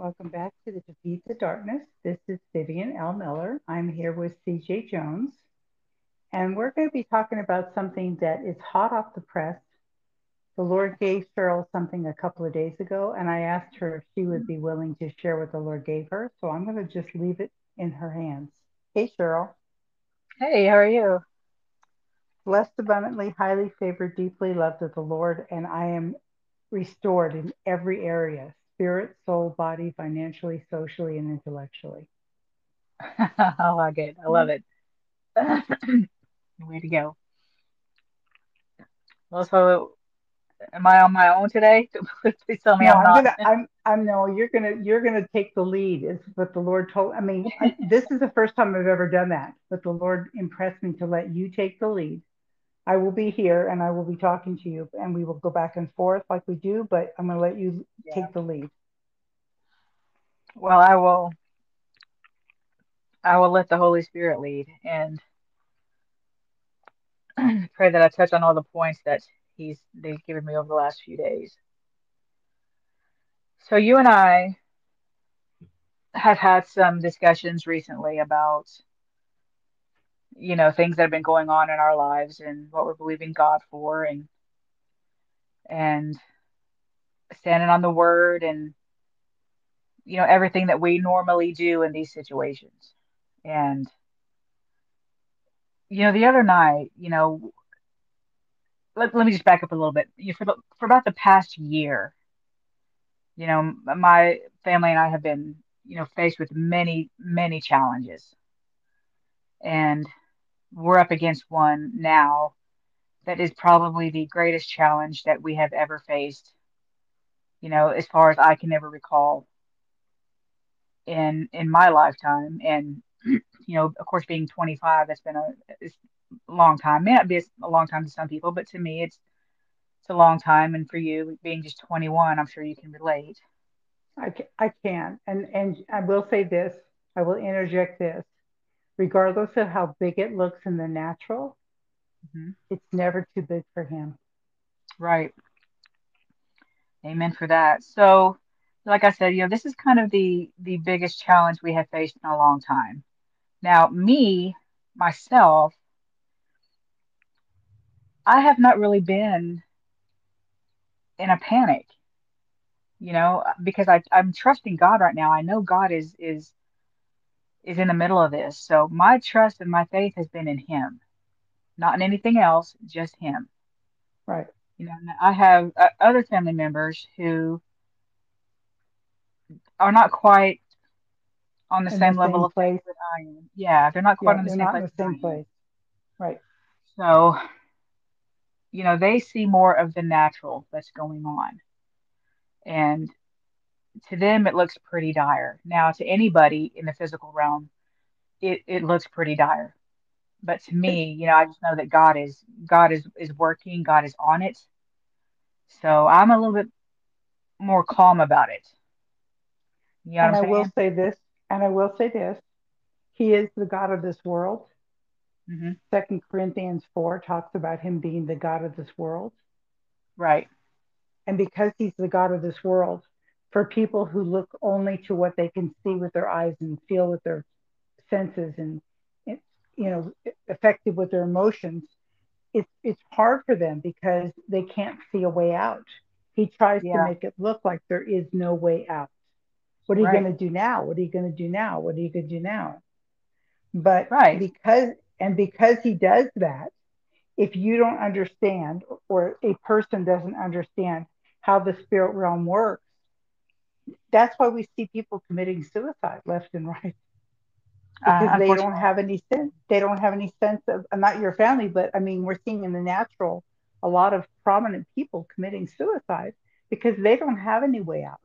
Welcome back to the Defeat the Darkness. This is Vivian L. Miller. I'm here with CJ Jones, and we're going to be talking about something that is hot off the press. The Lord gave Cheryl something a couple of days ago, and I asked her if she would be willing to share what the Lord gave her. So I'm going to just leave it in her hands. Hey, Cheryl. Hey, how are you? Blessed abundantly, highly favored, deeply loved of the Lord, and I am restored in every area spirit, soul, body, financially, socially, and intellectually. I like it. I love it. Way to go. Well, so am I on my own today? Please tell me no, I'm, I'm not. gonna. I'm. I'm no. You're gonna. You're gonna take the lead. Is what the Lord told. I mean, I, this is the first time I've ever done that. But the Lord impressed me to let you take the lead. I will be here and I will be talking to you, and we will go back and forth like we do. But I'm gonna let you Yeah. take the lead. Well, I will. I will let the Holy Spirit lead and pray that I touch on all the points that He's they've given me over the last few days. So you and I have had some discussions recently about, you know, things that have been going on in our lives and what we're believing God for and and standing on the word and you know everything that we normally do in these situations. And you know, the other night, you know, let, let me just back up a little bit. You for the, for about the past year, you know, my family and I have been, you know, faced with many, many challenges, and we're up against one now that is probably the greatest challenge that we have ever faced, you know, as far as I can ever recall in in my lifetime. And you know, of course, being 25, that's been a, a long time. May not be a long time to some people, but to me, it's it's a long time. And for you, being just 21, I'm sure you can relate. I can, I can. And and I will say this. I will interject this. Regardless of how big it looks in the natural, hmm it's never too big for Him. Right. Amen for that. So, like I said, you know, this is kind of the the biggest challenge we have faced in a long time. Now, me, myself, I have not really been in a panic, you know, because I I'm trusting God right now. I know God is is is in the middle of this. So my trust and my faith has been in him, not in anything else, just him. Right. You know, I have uh, other family members who are not quite on the In the same level same of faith place. that I am. Yeah, they're not quite Yeah, on the same place the same place. Right. So, you know, they see more of the natural that's going on. And to them, it looks pretty dire. Now, to anybody in the physical realm, it, it looks pretty dire. But to me, you know, I just know that God is God is is working, God is on it. So I'm a little bit more calm about it. You know and I will say this, and I will say this. He is the God of this world. hmm Second Corinthians 4 talks about him being the God of this world. Right. And because he's the God of this world, for people who look only to what they can see with their eyes and feel with their senses and you know affected with their emotions, it's it's hard for them because they can't see a way out. He tries to make it look like there is no way out. What are you going to do now? What are you going to do now? What are you going to do now? But Right. because and because he does that, if you don't understand or a person doesn't understand how the spirit realm works, that's why we see people committing suicide left and right Uh, because they don't have any sense. They don't have any sense of not your family, but I mean, we're seeing in the natural a lot of prominent people committing suicide because they don't have any way out.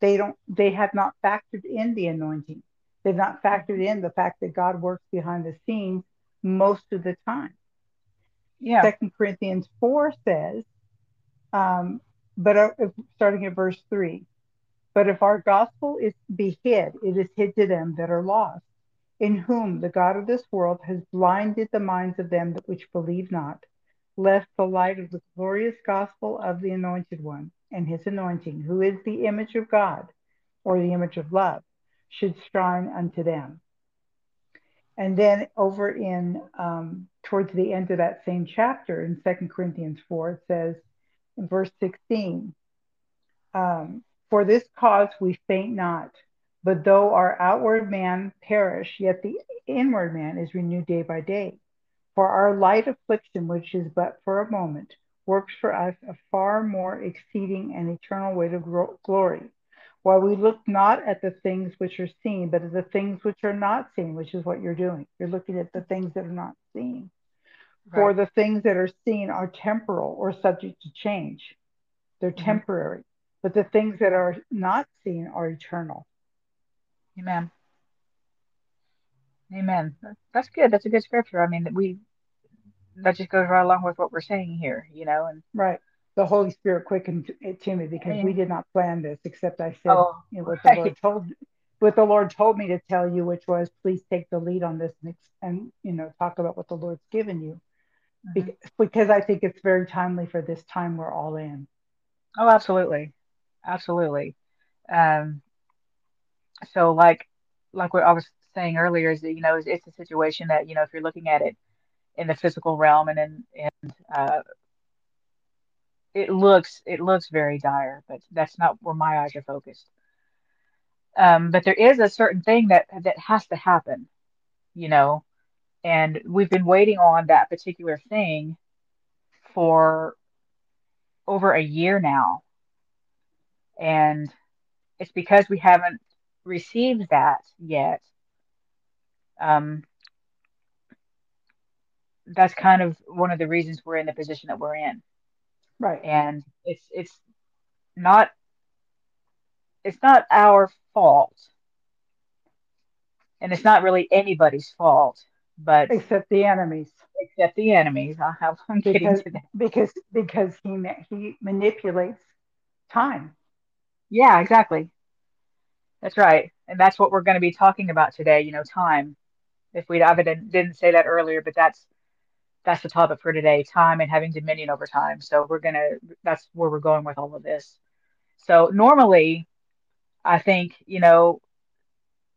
They don't. They have not factored in the anointing. They've not factored in the fact that God works behind the scenes most of the time. Yeah. Second Corinthians four says, um, but uh, starting at verse three, but if our gospel is be hid, it is hid to them that are lost in whom the God of this world has blinded the minds of them which believe not, lest the light of the glorious gospel of the Anointed One and his anointing, who is the image of God, or the image of love should shine unto them. And then over in um, towards the end of that same chapter in Second Corinthians 4, it says in verse 16, um, For this cause we faint not, but though our outward man perish, yet the inward man is renewed day by day. For our light affliction, which is but for a moment, works for us a far more exceeding and eternal weight of glory while we look not at the things which are seen, but at the things which are not seen, which is what you're doing. You're looking at the things that are not seen. Right. For the things that are seen are temporal or subject to change. They're mm-hmm. temporary, but the things that are not seen are eternal. Amen. Amen. That's good. That's a good scripture. I mean, we that just goes right along with what we're saying here, you know. And right the Holy Spirit quickened it to me because yeah. we did not plan this, except I said oh, you know, what the Lord told what the Lord told me to tell you, which was please take the lead on this and, and you know talk about what the Lord's given you, mm-hmm. because I think it's very timely for this time we're all in. Oh, absolutely, absolutely. Um, so like like what I was saying earlier is that you know it's, it's a situation that you know if you're looking at it in the physical realm and in in uh, it looks it looks very dire, but that's not where my eyes are focused. Um, but there is a certain thing that that has to happen, you know, and we've been waiting on that particular thing for over a year now, and it's because we haven't received that yet. Um, that's kind of one of the reasons we're in the position that we're in. Right. And it's it's not it's not our fault. And it's not really anybody's fault, but except the enemies. Except the enemies. I'll have I'm because, that. Because because he he manipulates time. Yeah, exactly. That's right. And that's what we're going to be talking about today, you know, time. If we didn't, didn't say that earlier, but that's that's the topic for today time and having dominion over time. So we're going to, that's where we're going with all of this. So normally, I think, you know,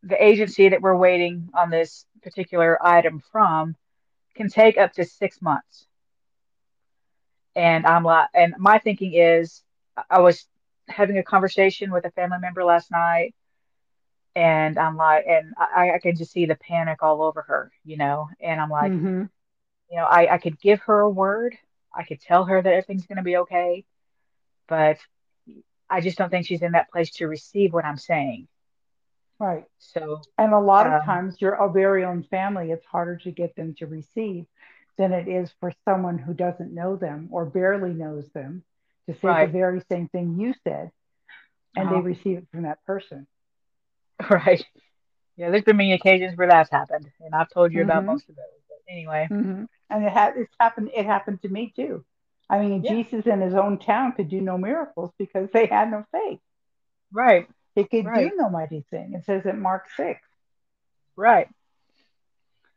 the agency that we're waiting on this particular item from can take up to six months. And I'm like, and my thinking is, I was having a conversation with a family member last night, and I'm like, and I, I can just see the panic all over her, you know, and I'm like, mm-hmm you know, I, I could give her a word. I could tell her that everything's going to be okay, but I just don't think she's in that place to receive what I'm saying. Right. So, and a lot um, of times your very own family, it's harder to get them to receive than it is for someone who doesn't know them or barely knows them to say right. the very same thing you said, and uh-huh. they receive it from that person. Right. Yeah, there's been many occasions where that's happened, and I've told you mm-hmm. about most of those. But anyway. Mm-hmm and it had it's happened it happened to me too i mean yeah. jesus in his own town could do no miracles because they had no faith right he could right. do no mighty thing it says in mark 6 right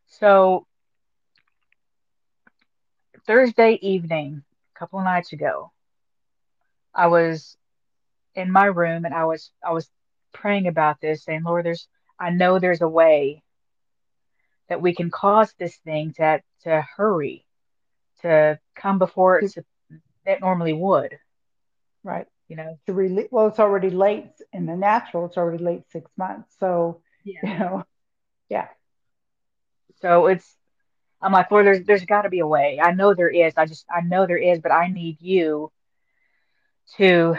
so thursday evening a couple nights ago i was in my room and i was i was praying about this saying lord there's i know there's a way that we can cause this thing to to hurry, to come before it, it normally would. Right. You know, to release. Well, it's already late in the natural. It's already late six months. So yeah. you know, yeah. So it's. I'm like, Lord, there's there's got to be a way. I know there is. I just I know there is, but I need you to,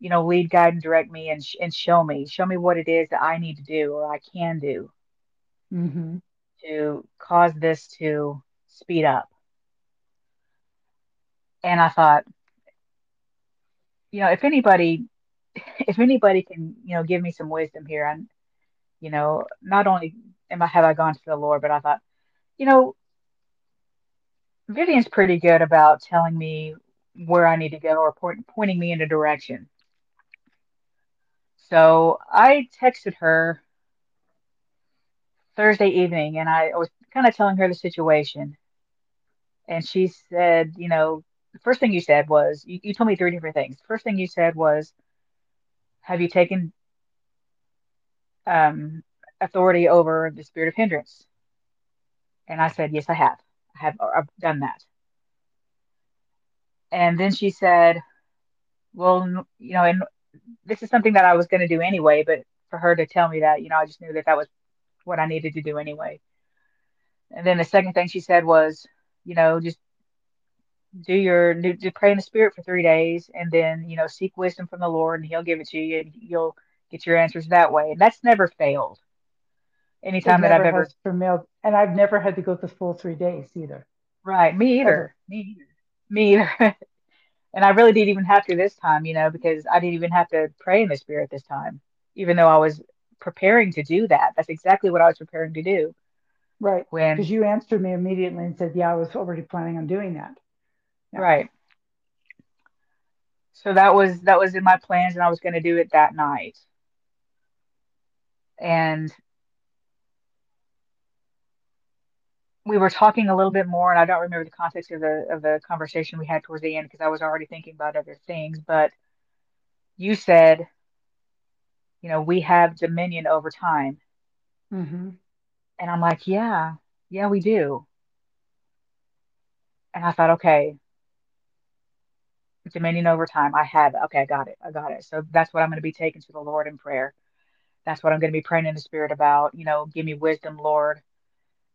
you know, lead, guide, and direct me, and and show me, show me what it is that I need to do or I can do. Mm-hmm to cause this to speed up. And I thought, you know, if anybody, if anybody can, you know, give me some wisdom here, and you know, not only am I have I gone to the Lord, but I thought, you know, Vivian's pretty good about telling me where I need to go or point, pointing me in a direction. So I texted her Thursday evening, and I was kind of telling her the situation. And she said, you know, the first thing you said was, you, you told me three different things. First thing you said was, have you taken um, authority over the spirit of hindrance? And I said, Yes, I have. I have I've done that. And then she said, Well, you know, and this is something that I was going to do anyway, but for her to tell me that, you know, I just knew that that was what I needed to do anyway. And then the second thing she said was, you know, just do your do, do pray in the spirit for three days and then, you know, seek wisdom from the Lord and he'll give it to you and you'll get your answers that way. And that's never failed. Anytime that I've ever for and I've never had to go the full three days either. Right. Me either. Ever. Me either. Me either. and I really didn't even have to this time, you know, because I didn't even have to pray in the spirit this time, even though I was preparing to do that. That's exactly what I was preparing to do. Right. When because you answered me immediately and said, "Yeah, I was already planning on doing that." Yeah. Right. So that was that was in my plans, and I was going to do it that night. And we were talking a little bit more, and I don't remember the context of the of the conversation we had towards the end because I was already thinking about other things. But you said, you know, we have dominion over time. Mm-hmm. And I'm like, yeah, yeah, we do. And I thought, okay, dominion over time. I have it. Okay, I got it. I got it. So that's what I'm going to be taking to the Lord in prayer. That's what I'm going to be praying in the spirit about. You know, give me wisdom, Lord.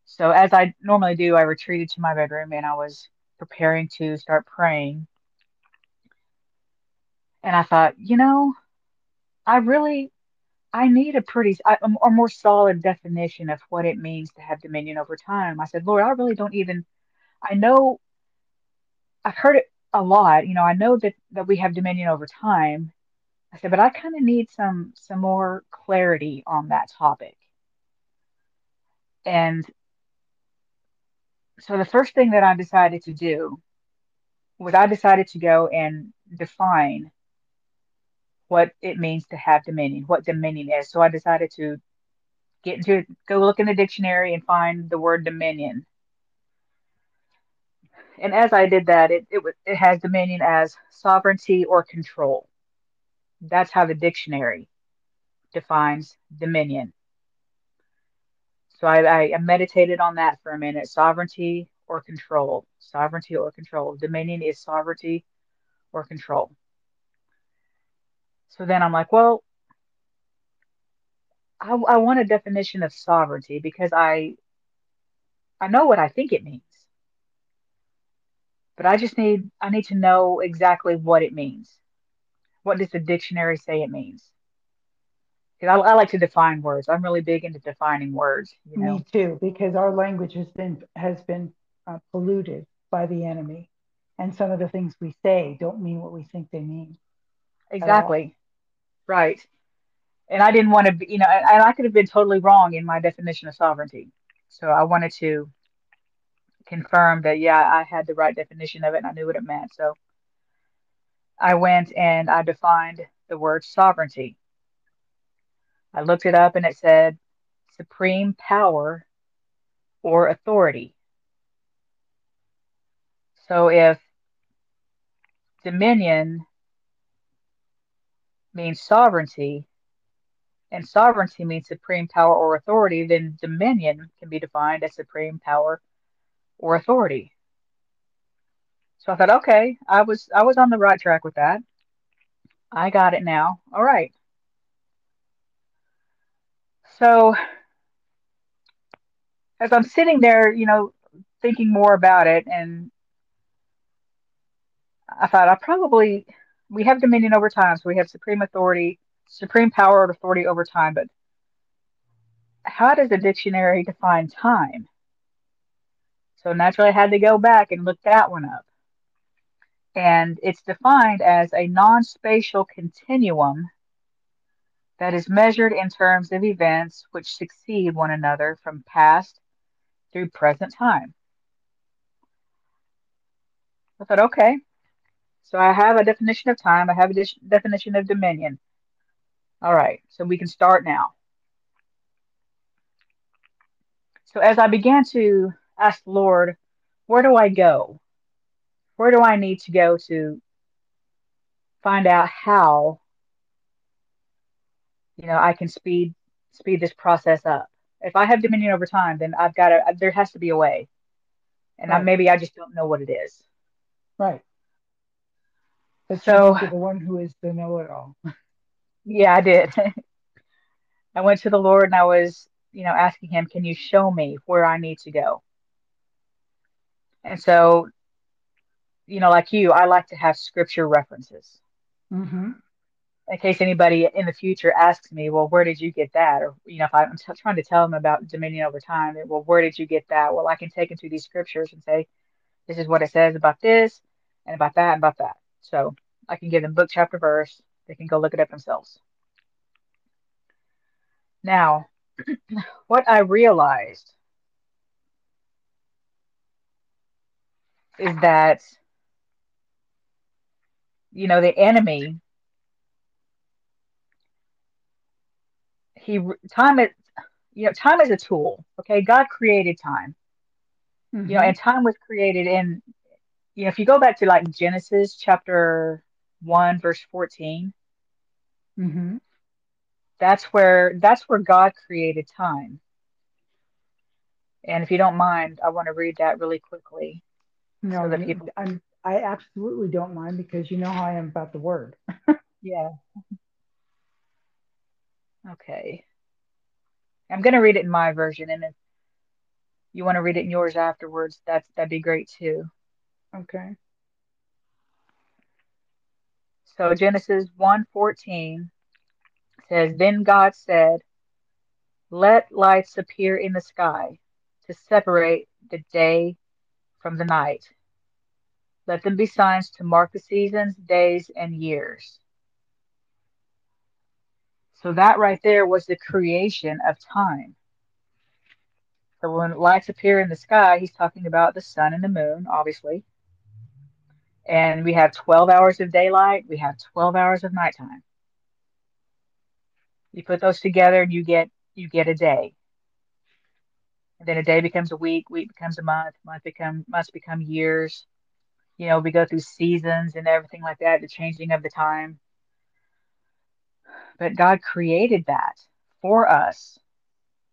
So as I normally do, I retreated to my bedroom and I was preparing to start praying. And I thought, you know, I really I need a pretty a, more solid definition of what it means to have dominion over time. I said, Lord, I really don't even I know I've heard it a lot, you know, I know that that we have dominion over time. I said, but I kind of need some some more clarity on that topic. And so the first thing that I decided to do was I decided to go and define what it means to have dominion, what dominion is. So I decided to get into go look in the dictionary and find the word dominion. And as I did that, it it, was it has dominion as sovereignty or control. That's how the dictionary defines dominion. So I, I meditated on that for a minute. Sovereignty or control. Sovereignty or control. Dominion is sovereignty or control. So then I'm like, well, I, I want a definition of sovereignty because I I know what I think it means. But I just need I need to know exactly what it means. What does the dictionary say it means? I, I, like to define words. I'm really big into defining words. You know? Me too, because our language has been has been uh, polluted by the enemy, and some of the things we say don't mean what we think they mean. Exactly. Right. And I didn't want to, be, you know, and I could have been totally wrong in my definition of sovereignty. So I wanted to confirm that, yeah, I had the right definition of it and I knew what it meant. So I went and I defined the word sovereignty. I looked it up and it said supreme power or authority. So if dominion means sovereignty and sovereignty means supreme power or authority, then dominion can be defined as supreme power or authority. So I thought, okay, I was I was on the right track with that. I got it now. All right. So as I'm sitting there, you know, thinking more about it, and I thought I probably we have dominion over time, so we have supreme authority, supreme power and authority over time. But how does the dictionary define time? So naturally, I had to go back and look that one up. And it's defined as a non spatial continuum that is measured in terms of events which succeed one another from past through present time. I thought, okay, so I have a definition of time, I have a de- definition of dominion. All right, so we can start now. So as I began to ask the Lord, where do I go? Where do I need to go to find out how you know, I can speed speed this process up. If I have dominion over time, then I've got to, there has to be a way. And I, maybe I just don't know what it is. Right. But So- you went to the one who is the know-it-all. Yeah, I did. I went to the Lord and I was, you know, asking him, can you show me where I need to go? And so, you know, like you, I like to have scripture references Mm-hmm. In case anybody in the future asks me, well, where did you get that? Or, you know, if I'm t- trying to tell them about dominion over time, well, where did you get that? Well, I can take them these scriptures and say, this is what it says about this and about that and about that. So I can give them book, chapter, verse. They can go look it up themselves. Now, what I realized is that, you know, the enemy, he time is, you know, time is a tool. Okay, God created time. Mm-hmm. You know, and time was created in, you know, if you go back to like Genesis chapter one, verse fourteen, mm-hmm. that's where that's where God created time. And if you don't mind, I want to read that really quickly. No, So that people- I'm, I absolutely don't mind because you know how I am about the word. Yeah. Okay. I'm going to read it in my version, and if you want to read it in yours afterwards, that's that'd be great too. Okay. So Genesis 1:14 says, Then God said, Let lights appear in the sky to separate the day from the night. Let them be signs to mark the seasons, days, and years. So that right there was the creation of time. So when lights appear in the sky, he's talking about the sun and the moon, obviously. And we have 12 hours of daylight, we have 12 hours of nighttime. You put those together and you get you get a day. And then a day becomes a week, week becomes a month, month become months become years. You know, we go through seasons and everything like that, the changing of the time. But God created that for us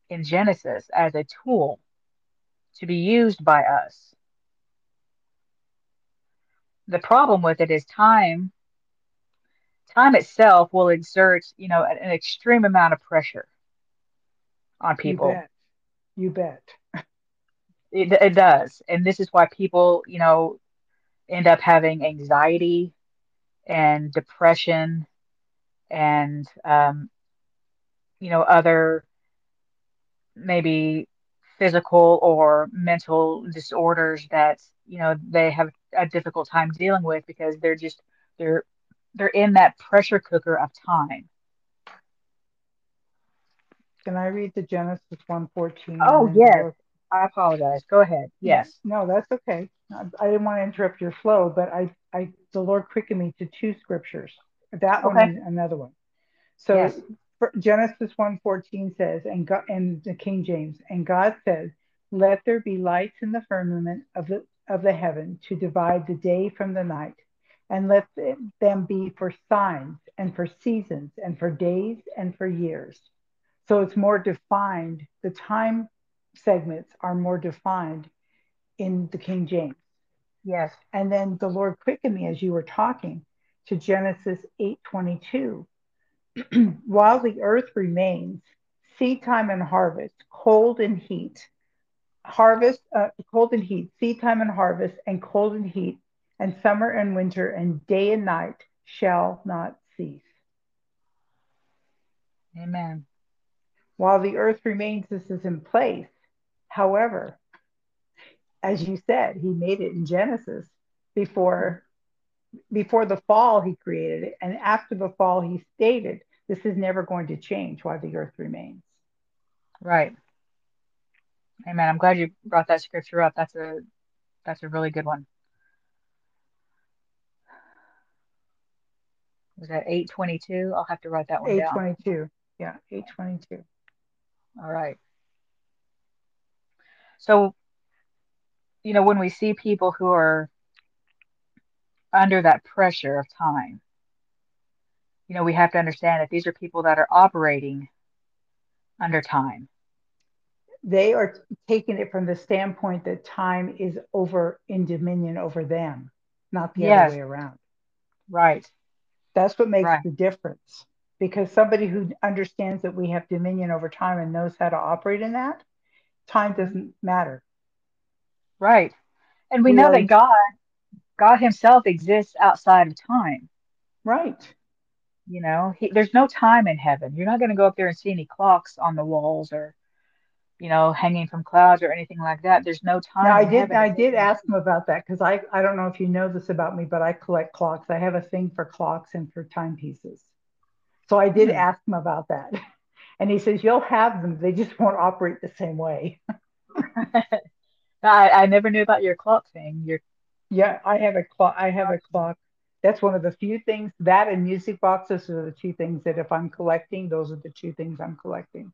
in Genesis as a tool to be used by us. The problem with it is time time itself will exert, you know, an, extreme amount of pressure on people. You bet. You bet. It, it does. And this is why people, you know, end up having anxiety and depression and, um, you know, other maybe physical or mental disorders that, you know, they have a difficult time dealing with because they're just, they're, they're in that pressure cooker of time. Can I read the Genesis 114? Oh, yes. go- I apologize. Go ahead. Yes. No, that's okay. I I didn't want to interrupt your flow, but I, I, the Lord quickened me to two scriptures, that one and another one. So Yes. Genesis 1:14 says, and God, and the King James, and God says, "Let there be lights in the firmament of the of the heaven to divide the day from the night, and let them be for signs and for seasons and for days and for years." So it's more defined. The time segments are more defined in the King James. Yes. And then the Lord quickened me as you were talking to Genesis 8:22. While the earth remains, seed time and harvest, cold and heat, harvest, uh, cold and heat, seed time and harvest, and cold and heat, and summer and winter, and day and night shall not cease. Amen. While the earth remains, this is in place. However, as you said, he made it in Genesis before before the fall he created it and after the fall he stated this is never going to change while the earth remains Right. Amen. I'm glad you brought that scripture up. That's a that's a really good one. Was that 822? I'll have to write that one down. 822 yeah 822 All right. So, you know, when we see people who are under that pressure of time, you know, we have to understand that these are people that are operating under time. They are taking it from the standpoint that time is over in dominion over them, not the Yes, other way around. right, That's what makes right, the difference. Because somebody who understands that we have dominion over time and knows how to operate in that, time doesn't matter. right. And we We know that God, God Himself exists outside of time. right, You know, he, there's no time in heaven. You're not going to go up there and see any clocks on the walls or, you know, hanging from clouds or anything like that. There's no Now time I did heaven. I did ask him about that because I I don't know if you know this about me, but I collect clocks. I have a thing for clocks and for timepieces. So I did Hmm. ask him about that. And he says you'll have them, they just won't operate the same way. I, I never knew about your clock thing. Your Yeah, I have a clock I have a clock. That's one of the few things that and music boxes are the two things that if I'm collecting, those are the two things I'm collecting.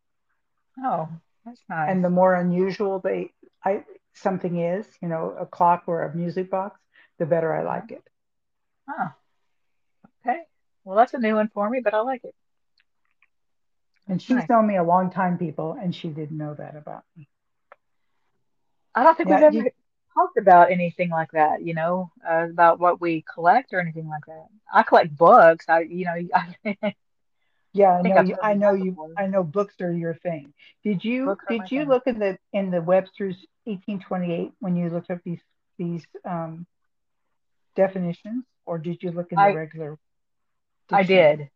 Oh, that's nice. And the more unusual they I something is, you know, a clock or a music box, the better I like it. Oh, okay. Well, that's a new one for me, but I like it. And she's nice. known me a long time, people, and she didn't know that about me. I don't think we've ever you, talked about anything like that, you know, uh, about what we collect or anything like that. I collect books. I, you know, I, I yeah, I think know you. I know you. before. I know books are your thing. Did you Books did you thing. look in the in the Webster's 1828 when you looked up these these um, definitions, or did you look in the I, regular I did.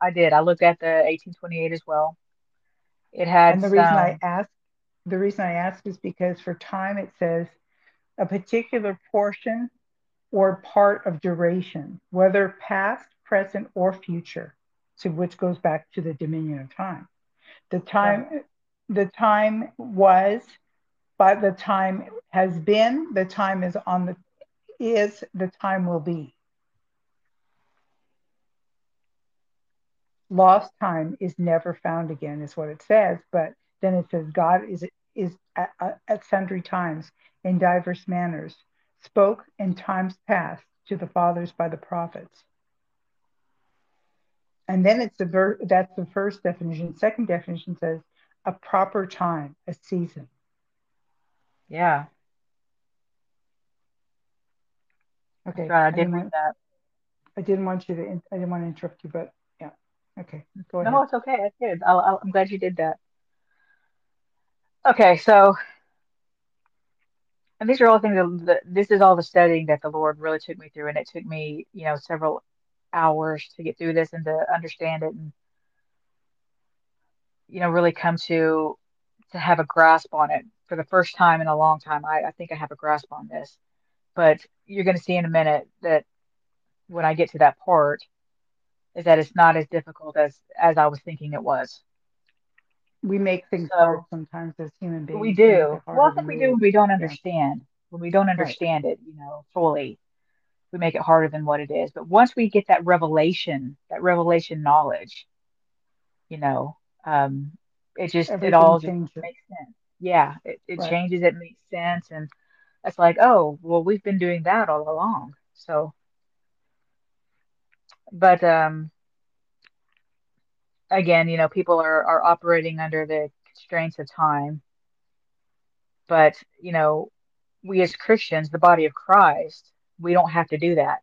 I did. I looked at the 1828 as well. It had And the reason I asked the reason I ask is because for time it says a particular portion or part of duration, whether past, present, or future. So which goes back to the dominion of time. The time the time was, but the time has been, the time is on the is, the time will be. Lost time is never found again, is what it says. But then it says God is is at, at sundry times in diverse manners spoke in times past to the fathers by the prophets. And then it's the ver- that's the first definition. Second definition says a proper time, a season. Yeah, Okay. I I did didn't want that. I didn't want you to I didn't want to interrupt you, but yeah. Okay, go ahead. No, it's okay. That's good. I, I, I'm glad you did that. Okay, so, and these are all things that, this is all the studying that the Lord really took me through, and it took me, you know, several hours to get through this and to understand it and, you know, really come to to have a grasp on it for the first time in a long time. I, I think I have a grasp on this, but you're going to see in a minute that when I get to that part, is that it's not as difficult as as I was thinking it was. We make things hard sometimes as human beings. We do. it Well, I think we do when we don't Yeah, understand. When we don't right. understand it, you know, fully, we make it harder than what it is. But once we get that revelation, that revelation knowledge, you know, um, it just it Everything all just makes sense. Yeah, it, it Right. changes, it makes sense, and it's like, oh, well, we've been doing that all along. So, but um, again, you know, people are are operating under the constraints of time, but you know, we as Christians, the body of Christ, we don't have to do that,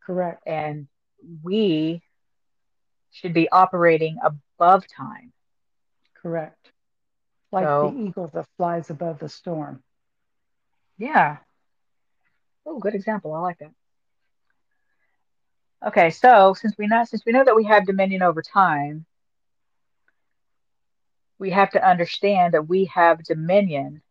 Correct. and we should be operating above time. Correct. Like the eagle that flies above the storm. yeah. Oh, good example. I like that. Okay, so since we know since we know that we have dominion over time, we have to understand that we have dominion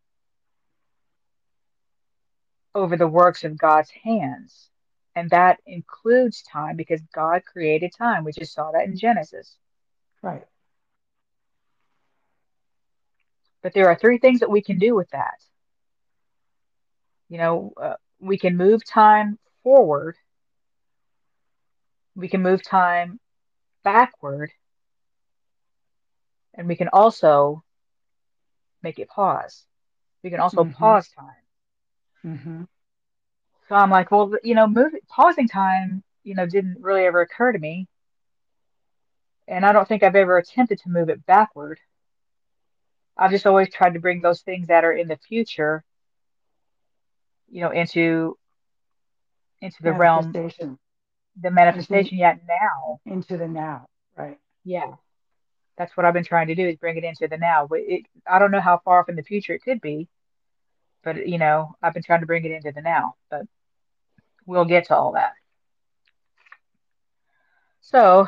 over the works of God's hands. And that includes time because God created time. We just saw that in Genesis. Right. But there are three things that we can do with that. You know, uh, we can move time forward, we can move time backward, and we can also make it pause. We can also Mm-hmm. pause time. Mm-hmm. So I'm like, well, you know, moving pausing time, you know, didn't really ever occur to me. And I don't think I've ever attempted to move it backward. I've just always tried to bring those things that are in the future, you know, into into the realm, the manifestation yet now. into the now, right? Yeah, that's what I've been trying to do is bring it into the now. But it, I don't know how far off in the future it could be, but you know, I've been trying to bring it into the now. But we'll get to all that. So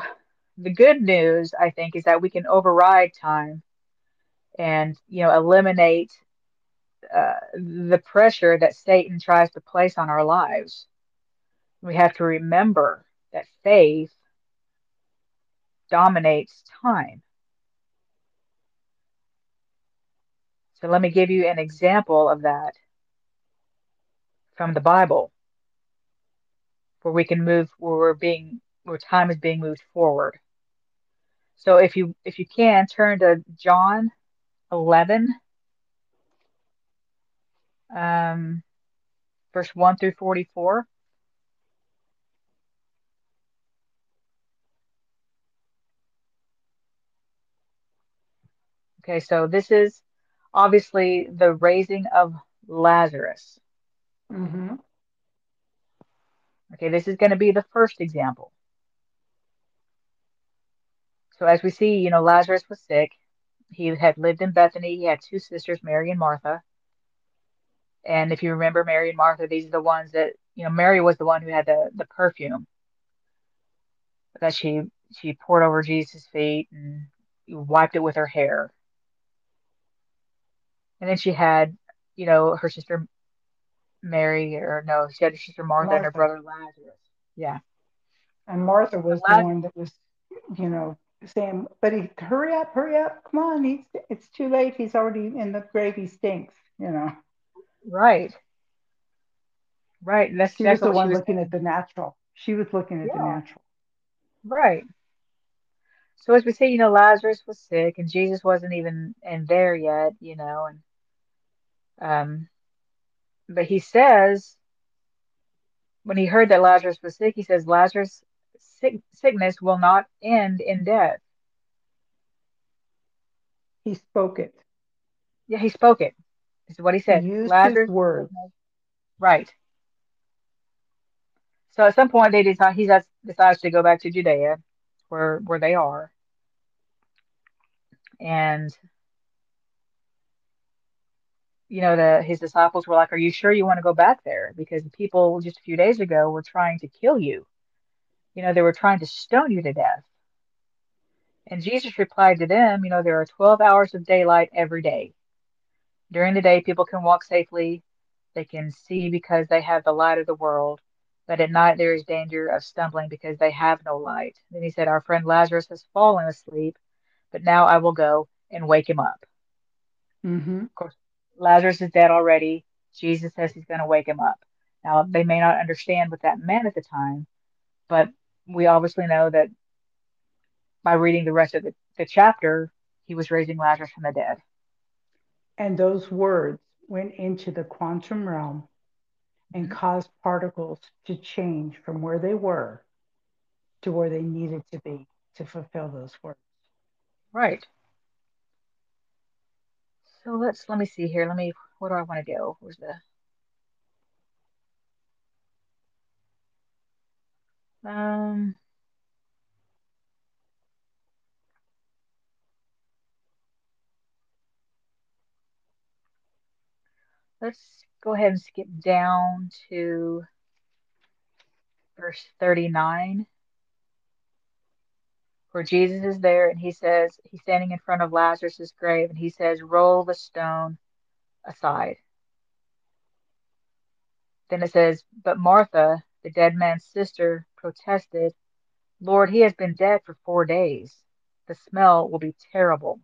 the good news, I think, is that we can override time and you know eliminate uh, the pressure that Satan tries to place on our lives. We have to remember that faith dominates time. So let me give you an example of that from the Bible, where we can move, where we're being, where time is being moved forward. So if you if you can turn to John 11, um, verse 1 through 44. Okay, so this is obviously the raising of Lazarus. Mm-hmm. Okay, this is going to be the first example. So as we see, you know, Lazarus was sick. He had lived in Bethany. He had two sisters, Mary and Martha. And if you remember Mary and Martha, these are the ones that, you know, Mary was the one who had the, the perfume that she she poured over Jesus' feet and wiped it with her hair. And then she had, you know, her sister Mary, or no, she had her sister Martha and her brother Lazarus. Yeah. And Martha was the one that was, you know, saying, "But he, hurry up, hurry up, come on! He's it's too late. He's already in the grave. He stinks." You know, Right. Right. That's she was the one was looking at the natural. She was looking at the natural. Right. So as we say, you know, Lazarus was sick and Jesus wasn't even in there yet, you know, and um but he says when he heard that Lazarus was sick, he says Lazarus sick, sickness will not end in death. He spoke it. Yeah, he spoke it. This is what he He said. used Lazarus his words. right. So at some point they decide he has- decides to go back to Judea where where they are. And you know, the his disciples were like, Are you sure you want to go back there? Because the people just a few days ago were trying to kill you. You know, they were trying to stone you to death. And Jesus replied to them, You know, there are 12 hours of daylight every day. During the day, people can walk safely, they can see because they have the light of the world. But at night, there is danger of stumbling because they have no light. Then he said, Our friend Lazarus has fallen asleep, but now I will go and wake him up. Mm-hmm. Of course, Lazarus is dead already. Jesus says he's going to wake him up. Now, they may not understand what that meant at the time, but we obviously know that by reading the rest of the, the chapter, he was raising Lazarus from the dead. And those words went into the quantum realm and Mhm. caused particles to change from where they were to where they needed to be to fulfill those words. Right. So let's let me see here. Let me what do I want to do? Where's the um let's go ahead and skip down to verse 39 where Jesus is there and he says he's standing in front of Lazarus's grave and he says roll the stone aside. Then it says, But Martha, the dead man's sister, protested, Lord, he has been dead for four days. The smell will be terrible.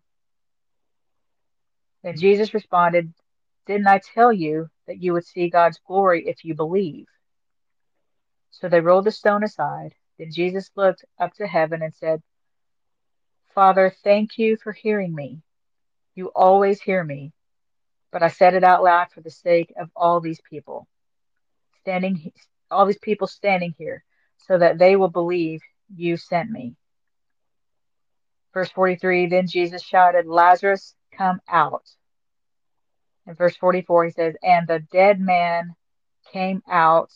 Then Jesus responded, Didn't I tell you that you would see God's glory if you believe? So they rolled the stone aside. Then Jesus looked up to heaven and said, Father, thank you for hearing me. You always hear me, but I said it out loud for the sake of all these people standing all these people standing here so that they will believe you sent me. Verse 43 Then Jesus shouted, Lazarus, come out. In verse 44, he says, And the dead man came out,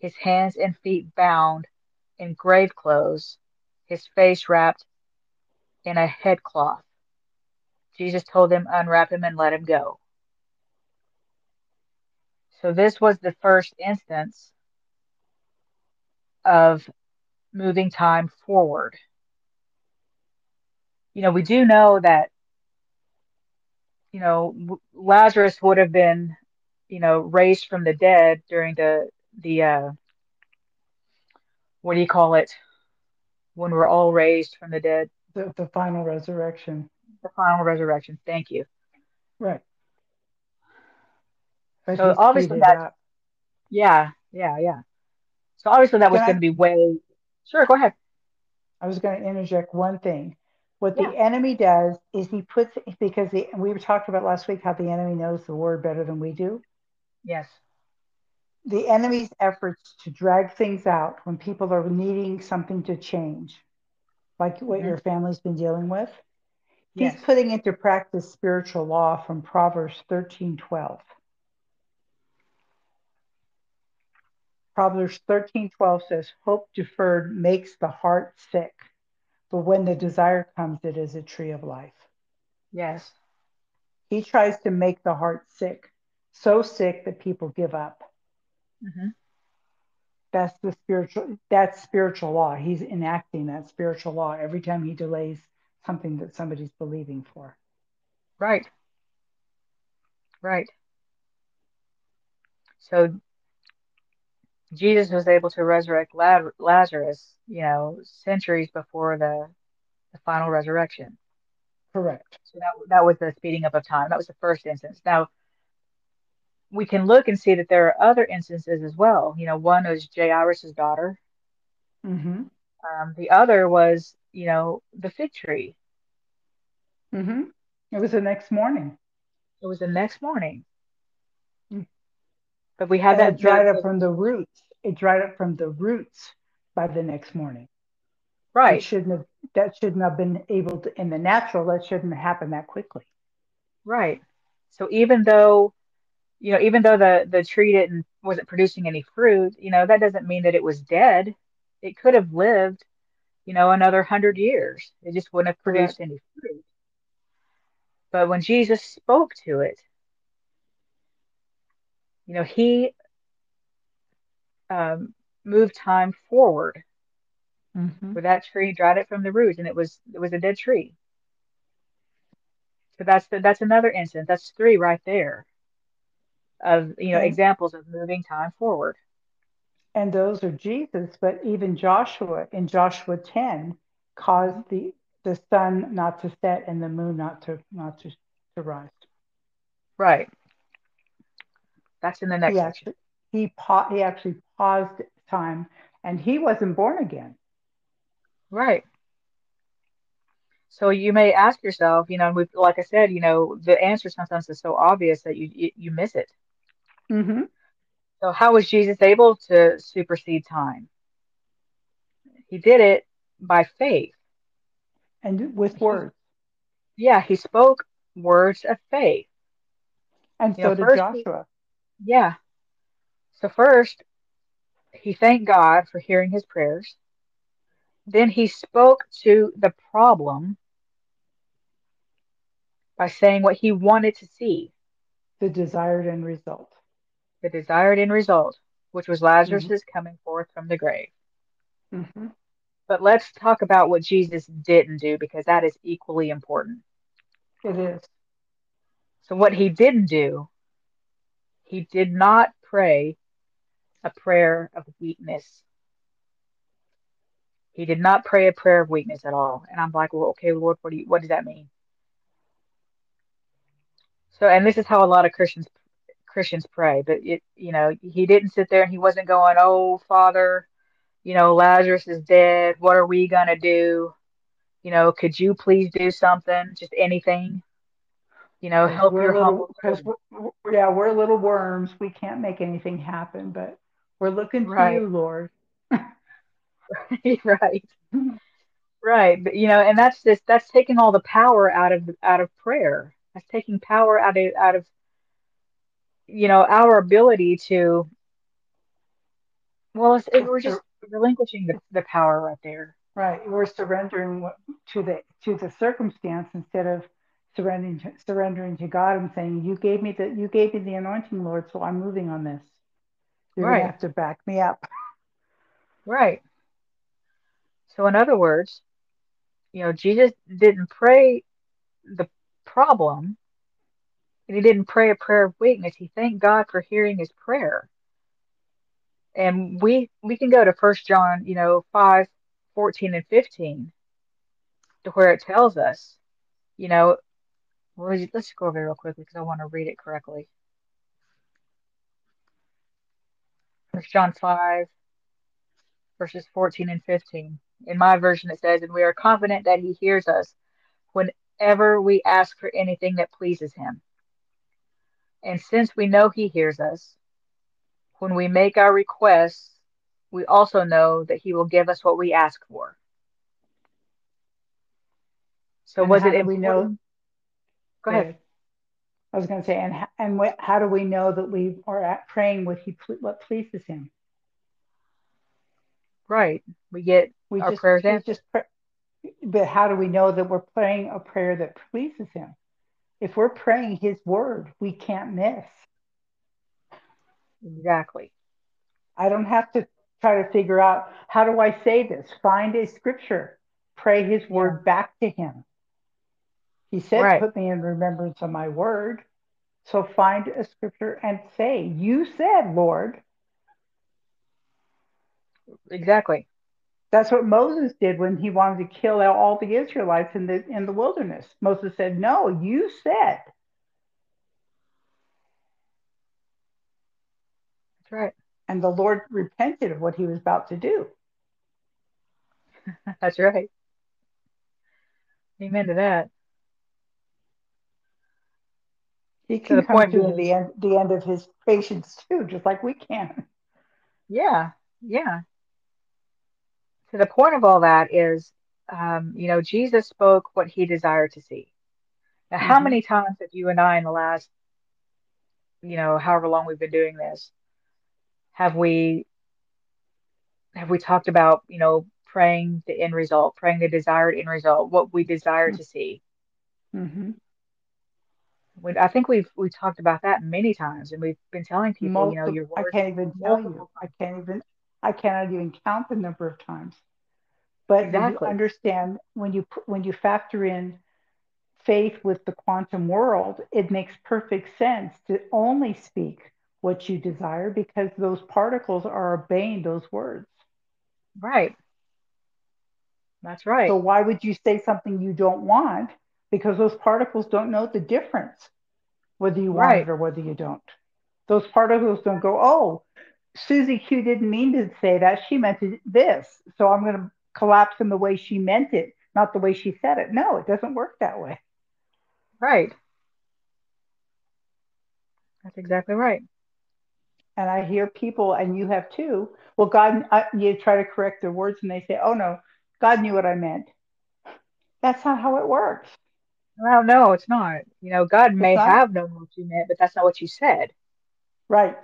his hands and feet bound in grave clothes, his face wrapped in a headcloth. Jesus told them, Unwrap him and let him go. So this was the first instance of moving time forward. You know, we do know that, you know, Lazarus would have been, you know, raised from the dead during the, the, uh, what do you call it? When we're all raised from the dead. The, the final resurrection. The final resurrection. Thank you. Right. But so obviously that, yeah, yeah, yeah. So obviously that was going to be way. Sure, go ahead. I was going to interject one thing. What yeah. the enemy does is he puts because the, we talked about last week how the enemy knows the word better than we do. Yes. The enemy's efforts to drag things out when people are needing something to change, like what mm-hmm. your family's been dealing with. He's yes. putting into practice spiritual law from Proverbs 13 12. Proverbs 13 12 says, Hope deferred makes the heart sick, but when the desire comes, it is a tree of life. Yes. He tries to make the heart sick, so sick that people give up. Mm-hmm. That's the spiritual. That's spiritual law. He's enacting that spiritual law every time he delays something that somebody's believing for. Right. Right. So Jesus was able to resurrect Lazarus, you know, centuries before the, the final resurrection. Correct. So that, that was the speeding up of time. That was the first instance. Now, we can look and see that there are other instances as well. You know, one was Jairus's daughter. Mm-hmm. Um, the other was, you know, the fig tree. Mm-hmm. It was the next morning. It was the next morning. But we had and that dried up from the roots. It dried up from the roots by the next morning. Right. It shouldn't have that shouldn't have been able to in the natural, that shouldn't happen that quickly. Right. So even though you know, even though the the tree didn't wasn't producing any fruit, you know, that doesn't mean that it was dead. It could have lived, you know, another hundred years. It just wouldn't have produced Correct. any fruit. But when Jesus spoke to it, you know, he um, moved time forward mm-hmm. where that tree dried it from the roots and it was it was a dead tree. So that's the, that's another instance. That's three right there of you know examples of moving time forward. And those are Jesus, but even Joshua in Joshua 10 caused the the sun not to set and the moon not to not to, to rise. Right. That's in the next he actually, he, pa- he actually paused time and he wasn't born again. Right. So you may ask yourself, you know, like I said, you know, the answer sometimes is so obvious that you you, you miss it. Mm-hmm. So how was Jesus able to supersede time? He did it by faith and with words. Yeah, he spoke words of faith. And you so know, did Joshua. Yeah. So first, he thanked God for hearing his prayers. Then he spoke to the problem by saying what he wanted to see. The desired end result. The desired end result, which was Lazarus mm-hmm. coming forth from the grave. Mm-hmm. But let's talk about what Jesus didn't do because that is equally important. It is. So, what he didn't do he did not pray a prayer of weakness. He did not pray a prayer of weakness at all. And I'm like, well, okay, Lord, what do you, what does that mean? So, and this is how a lot of Christians Christians pray, but it, you know, he didn't sit there and he wasn't going, "Oh, Father, you know, Lazarus is dead. What are we gonna do? You know, could you please do something? Just anything." you know, help we're your little, because yeah, we're little worms. We can't make anything happen, but we're looking to right. you, Lord. right, right. But you know, and that's just that's taking all the power out of out of prayer. That's taking power out of out of you know our ability to well, it's, it, we're just relinquishing the, the power right there. Right. We're surrendering to the to the circumstance instead of surrendering to, surrendering to God and saying, "You gave me the you gave me the anointing, Lord, so I'm moving on this. You're right. gonna have to back me up." Right. So, in other words, you know, Jesus didn't pray the problem, and he didn't pray a prayer of weakness. He thanked God for hearing his prayer. And we we can go to First John, you know, 5, 14 and 15, to where it tells us, you know, let's go over it real quickly because I want to read it correctly. First John 5, verses 14 and 15. In my version, it says, And we are confident that he hears us whenever we ask for anything that pleases him. And since we know he hears us, when we make our requests, we also know that he will give us what we ask for. So and was it we know? Go ahead. I was going to say, and and what, how do we know that we are praying what he what pleases him? Right. We get we our just, prayers answered. Just pray, but how do we know that we're praying a prayer that pleases him? If we're praying his word, we can't miss. Exactly. I don't have to try to figure out how do I say this? Find a scripture, pray his word back to him. He said, right. Put me in remembrance of my word. So find a scripture and say, You said, Lord. Exactly. That's what Moses did when he wanted to kill all the Israelites in the in the wilderness. Moses said, "No, you said." That's right. And the Lord repented of what he was about to do. That's right. Amen to that. He can the come to the end the end of his patience too, just like we can. Yeah, yeah. So the point of all that is, um, you know, Jesus spoke what he desired to see. Now, mm-hmm. how many times have you and I, in the last, you know, however long we've been doing this, have we have we talked about, you know, praying the end result, praying the desired end result, what we desire mm-hmm. to see? Mm-hmm. We, I think we've we talked about that many times, and we've been telling people, multiple, you know, your I can't even tell you. I can't even. I cannot even count the number of times. But exactly. you understand when you when you factor in faith with the quantum world, it makes perfect sense to only speak what you desire because those particles are obeying those words. Right. That's right. So why would you say something you don't want? Because those particles don't know the difference, whether you want right. it or whether you don't. Those particles don't go, oh, Susie Q didn't mean to say that. She meant this. So I'm going to collapse in the way she meant it, not the way she said it. No, it doesn't work that way. Right. That's exactly right. And I hear people, and you have too. Well, God, I, you try to correct their words, and they say, "Oh no, God knew what I meant." That's not how it works. Well, no, it's not. You know, God it's may not. have known what you meant, but that's not what you said. Right.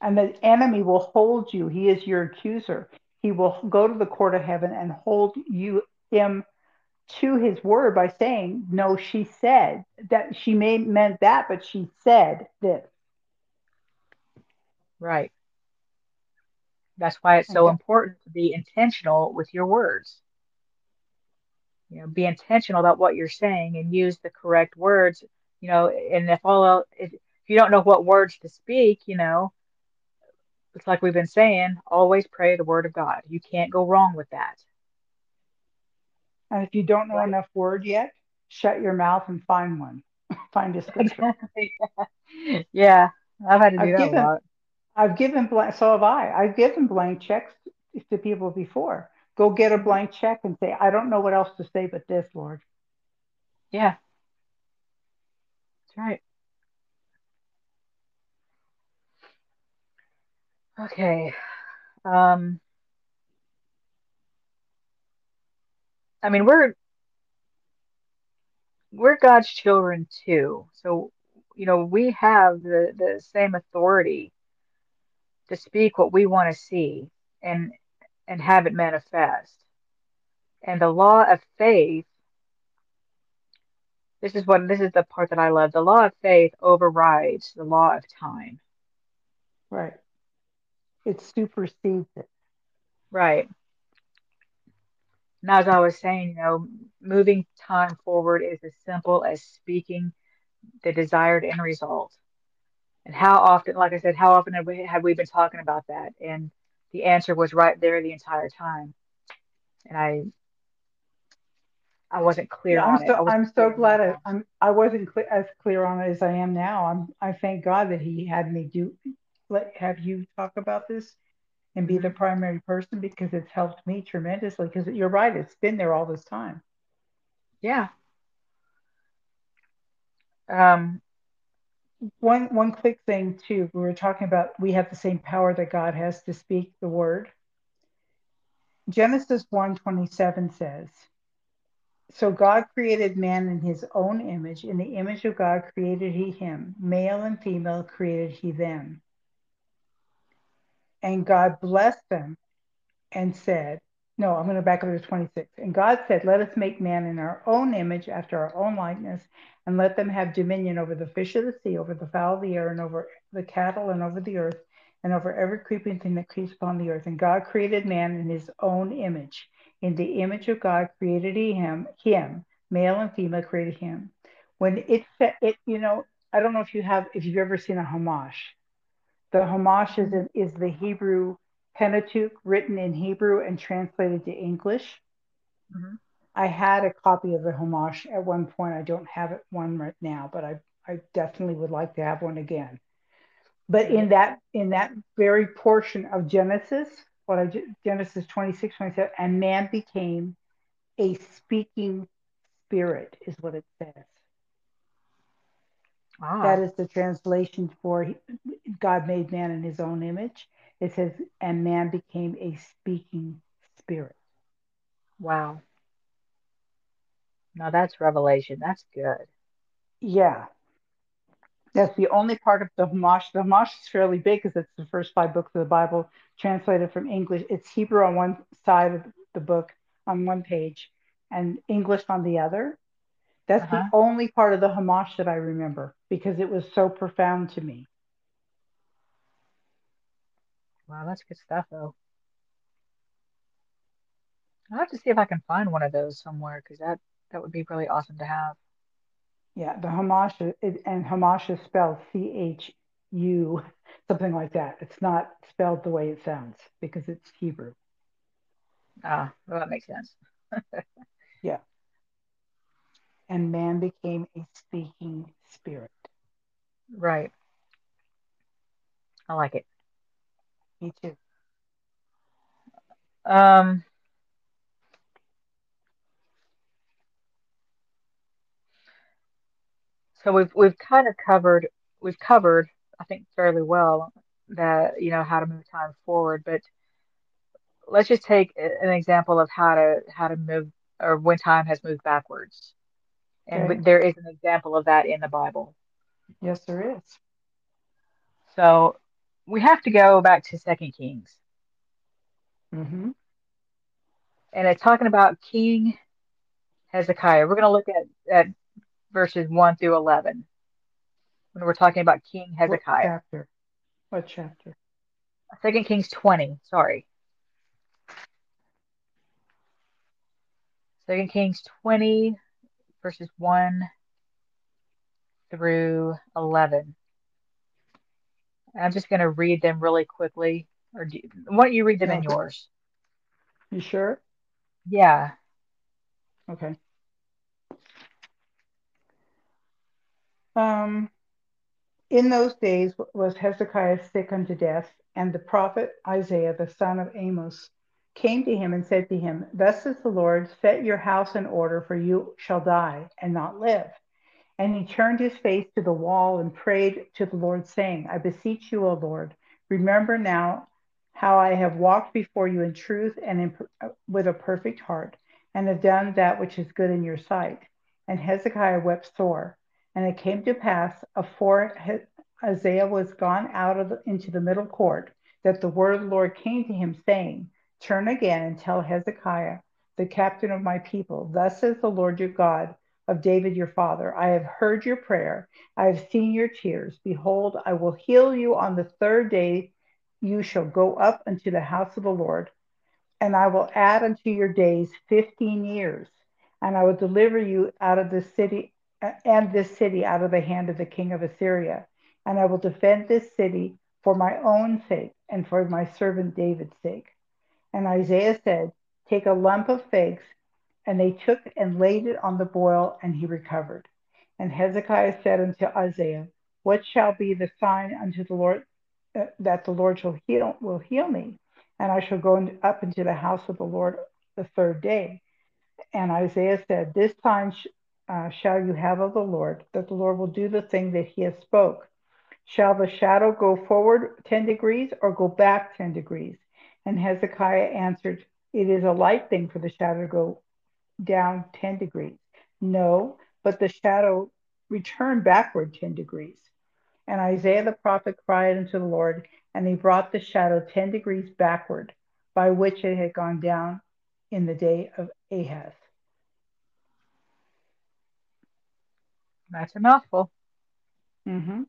And the enemy will hold you. He is your accuser. He will go to the court of heaven and hold you him to his word by saying, "No, she said that she may meant that, but she said this." Right. That's why it's so okay. important to be intentional with your words. You know, be intentional about what you're saying and use the correct words. You know, and if all if, if you don't know what words to speak, you know, it's like we've been saying, always pray the word of God. You can't go wrong with that. And if you don't know right. enough word yet, shut your mouth and find one. find a scripture. yeah, I've had to do I've that given, a lot. I've given blank, so have I. I've given blank checks to people before. Go get a blank check and say, I don't know what else to say but this, Lord. Yeah. That's right. Okay. Um, I mean, we're we're God's children too. So, you know, we have the, the same authority to speak what we want to see and and have it manifest. And the law of faith, this is what this is the part that I love. The law of faith overrides the law of time. Right. It supersedes it. Right. And as I was saying, you know, moving time forward is as simple as speaking the desired end result. And how often, like I said, how often have we, have we been talking about that? And the answer was right there the entire time. And I, I wasn't clear Yeah, I'm on it. so I I'm so glad I, I'm, I wasn't clear, as clear on it as I am now. I'm I thank God that He had me do let have you talk about this and be the hmm primary person because it's helped me tremendously. Because you're right, it's been there all this time. Yeah. Um, One one quick thing too, we were talking about we have the same power that God has to speak the word. Genesis one twenty seven says, So God created man in his own image. In the image of God created he him. Male and female created he them. And God blessed them and said, No, I'm going to back up to 26. And God said, Let us make man in our own image, after our own likeness, and let them have dominion over the fish of the sea, over the fowl of the air, and over the cattle, and over the earth, and over every creeping thing that creeps upon the earth. And God created man in his own image. In the image of God created he him, him, male and female created him. When it said it, you know, I don't know if you have if you've ever seen a Chumash. The Chumash is, is the Hebrew Pentateuch written in Hebrew and translated to English. mhm. I had a copy of the Chumash at one point. I don't have it one right now, but I, I definitely would like to have one again. But in that in that very portion of Genesis, what I Genesis 26, 27, and man became a speaking spirit, is what it says. That Ah, is the translation for God made man in his own image. It says, and man became a speaking spirit. wow. Now that's revelation. That's good. Yeah, that's the only part of the Chumash. The Chumash is fairly big because it's the first five books of the Bible translated from English. It's Hebrew on one side of the book on one page and English on the other. That's the Uh-huh. only part of the Chumash that I remember because it was so profound to me. Wow, that's good stuff though. I'll have to see if I can find one of those somewhere because that that would be really awesome to have. Yeah, the Chumash it, and Chumash is spelled C H U, something like that. It's not spelled the way it sounds because it's Hebrew. Ah, well, that makes sense. Yeah. And man became a speaking spirit. Right. I like it. Me too. Um, so we've we've kind of covered we've covered, I think, fairly well that, you know, how to move time forward, but let's just take an example of how to how to move or when time has moved backwards. And Okay. there is an example of that in the Bible. Yes, there is. So we have to go back to Second Kings. Mm-hmm. And it's talking about King Hezekiah. We're going to look at, at verses 1 through 11 when we're talking about King Hezekiah. What chapter? What chapter? Second Kings 20, sorry. Second Kings 20, verses 1 through 11. I'm just going to read them really quickly. Or do, why don't you read them in yours? You sure? Yeah. Okay. Um, in those days was Hezekiah sick unto death, and the prophet Isaiah, the son of Amos, came to him and said to him, Thus says the Lord, set your house in order, for you shall die and not live. And he turned his face to the wall and prayed to the Lord, saying, I beseech you, O Lord, remember now how I have walked before you in truth and in, uh, with a perfect heart, and have done that which is good in your sight. and Hezekiah wept sore. And it came to pass, afore Isaiah was gone out the, into the middle court, that the word of the Lord came to him, saying, Turn again and tell Hezekiah, the captain of my people, Thus says the Lord your God of David your father, I have heard your prayer, I have seen your tears. Behold, I will heal you on the third day. You shall go up unto the house of the Lord, and I will add unto your days fifteen years, and I will deliver you out of the city and this city out of the hand of the king of Assyria and I will defend this city for my own sake and for my servant David's sake. And Isaiah said, Take a lump of figs. And they took and laid it on the boil, and he recovered. And Hezekiah said unto Isaiah, What shall be the sign unto the Lord uh, that the Lord shall heal will heal me, and I shall go up into the house of the Lord the third day? And Isaiah said, This sign sh- uh, shall you have of the Lord, that the Lord will do the thing that he has spoke. Shall the shadow go forward 10 degrees or go back 10 degrees? And Hezekiah answered, It is a light thing for the shadow to go down 10 degrees. No, but the shadow returned backward 10 degrees. And Isaiah the prophet cried unto the Lord, and he brought the shadow 10 degrees backward, by which it had gone down in the day of Ahaz. That's a mouthful. Mm-hmm.